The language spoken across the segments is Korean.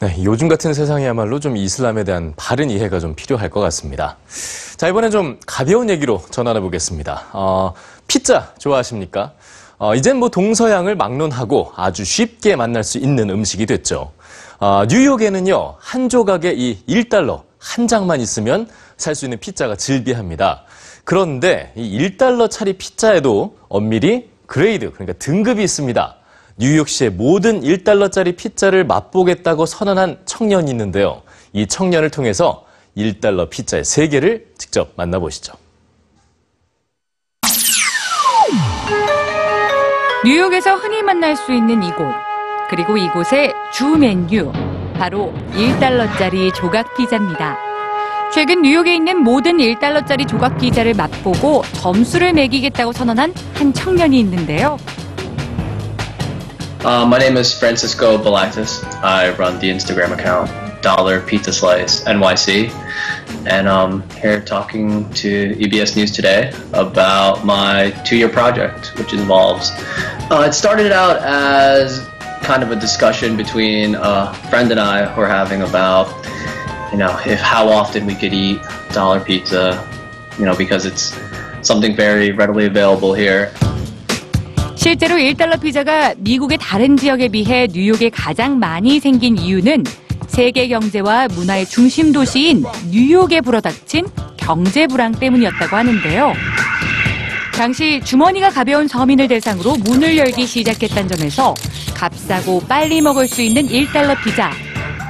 네, 요즘 같은 세상이야말로 좀 이슬람에 대한 바른 이해가 좀 필요할 것 같습니다. 자, 이번엔 좀 가벼운 얘기로 전환해 보겠습니다. 어, 피자 좋아하십니까? 어, 이젠 뭐 동서양을 막론하고 아주 쉽게 만날 수 있는 음식이 됐죠. 어, 뉴욕에는요, 한 조각에 이 1달러 한 장만 있으면 살 수 있는 피자가 즐비합니다. 그런데 이 1달러짜리 피자에도 엄밀히 그레이드, 그러니까 등급이 있습니다. 뉴욕시의 모든 1달러짜리 피자를 맛보겠다고 선언한 청년이 있는데요. 이 청년을 통해서 1달러 피자의 세계를 직접 만나보시죠. 뉴욕에서 흔히 만날 수 있는 이곳, 그리고 이곳의 주 메뉴, 바로 1달러짜리 조각 피자입니다. 최근 뉴욕에 있는 모든 1달러짜리 조각 피자를 맛보고 점수를 매기겠다고 선언한 한 청년이 있는데요. Uh, my name is Francisco Balactus. I run the Instagram account Dollar Pizza Slice NYC, and I'm here talking to EBS News today about my two-year project, which involves. Uh, it started out as kind of a discussion between a friend and I who were having about, you know, if how often we could eat dollar pizza, you know, because it's something very readily available here. 실제로 1달러 피자가 미국의 다른 지역에 비해 뉴욕에 가장 많이 생긴 이유는 세계 경제와 문화의 중심 도시인 뉴욕에 불어닥친 경제 불황 때문이었다고 하는데요. 당시 주머니가 가벼운 서민을 대상으로 문을 열기 시작했다는 점에서 값싸고 빨리 먹을 수 있는 1달러 피자.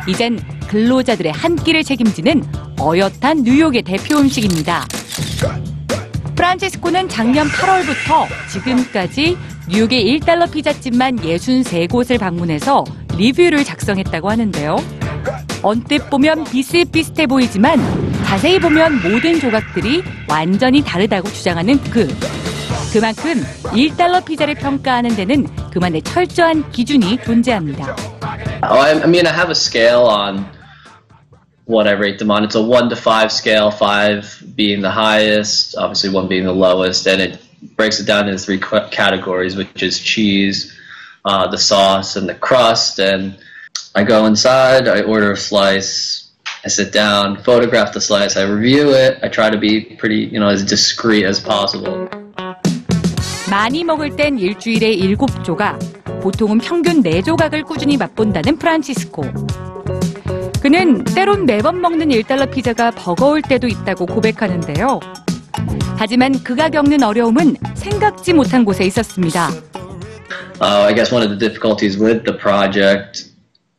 이젠 근로자들의 한 끼를 책임지는 어엿한 뉴욕의 대표 음식입니다. 프란치스코는 작년 8월부터 지금까지 뉴욕의 1달러 피자집만 63곳을 방문해서 리뷰를 작성했다고 하는데요. 언뜻 보면 비슷비슷해 보이지만 자세히 보면 모든 조각들이 완전히 다르다고 주장하는 그. 그만큼 1달러 피자를 평가하는 데는 그만의 철저한 기준이 존재합니다. Oh, I, mean, I have a scale on what I rate them on. It's a one to five scale, five being the highest, obviously one being the lowest, and it breaks it down into three categories, which is cheese, uh, the sauce, and the crust. And I go inside, I order a slice, I sit down, photograph the slice, I review it. I try to be pretty, you know, as discreet as possible. 많이 먹을 땐 일주일에 7조각, 보통은 평균 4조각을 꾸준히 맛본다는 프란치스코. 그는 때론 매번 먹는 1달러 피자가 버거울 때도 있다고 고백하는데요. 하지만 그가 겪는 어려움은 생각지 못한 곳에 있었습니다. Uh, I guess one of the difficulties with the project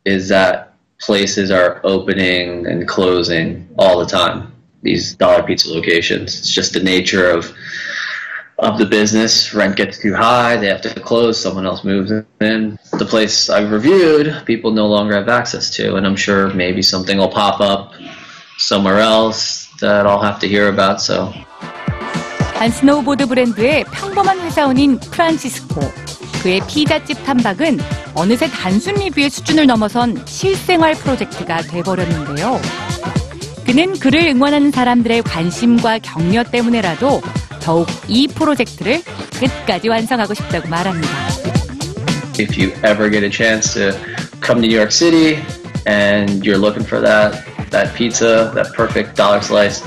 is that places are opening and closing all the time. These dollar pizza locations. It's just the nature of of the business. Rent gets too high, they have to close. Someone else moves in. The place I've reviewed, people no longer have access to, and I'm sure maybe something will pop up somewhere else that I'll have to hear about. So 한 스노우보드 브랜드의 평범한 회사원인 프란치스코. 그의 피자집 탐방은 어느새 단순 리뷰의 수준을 넘어선 실생활 프로젝트가 돼버렸는데요. 그는 그를 응원하는 사람들의 관심과 격려 때문에라도 더욱 이 프로젝트를 끝까지 완성하고 싶다고 말합니다. if you ever get a chance to come to New York City and you're looking for that that pizza, that perfect dollar slice,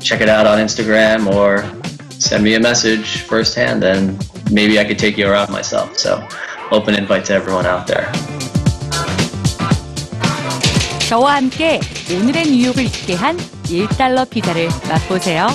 check it out on Instagram or send me a message firsthand and maybe I could take you around myself. So open invite to everyone out there. 저와 함께 오늘의 뉴욕을 잊게 한 1달러 피자를 맛보세요.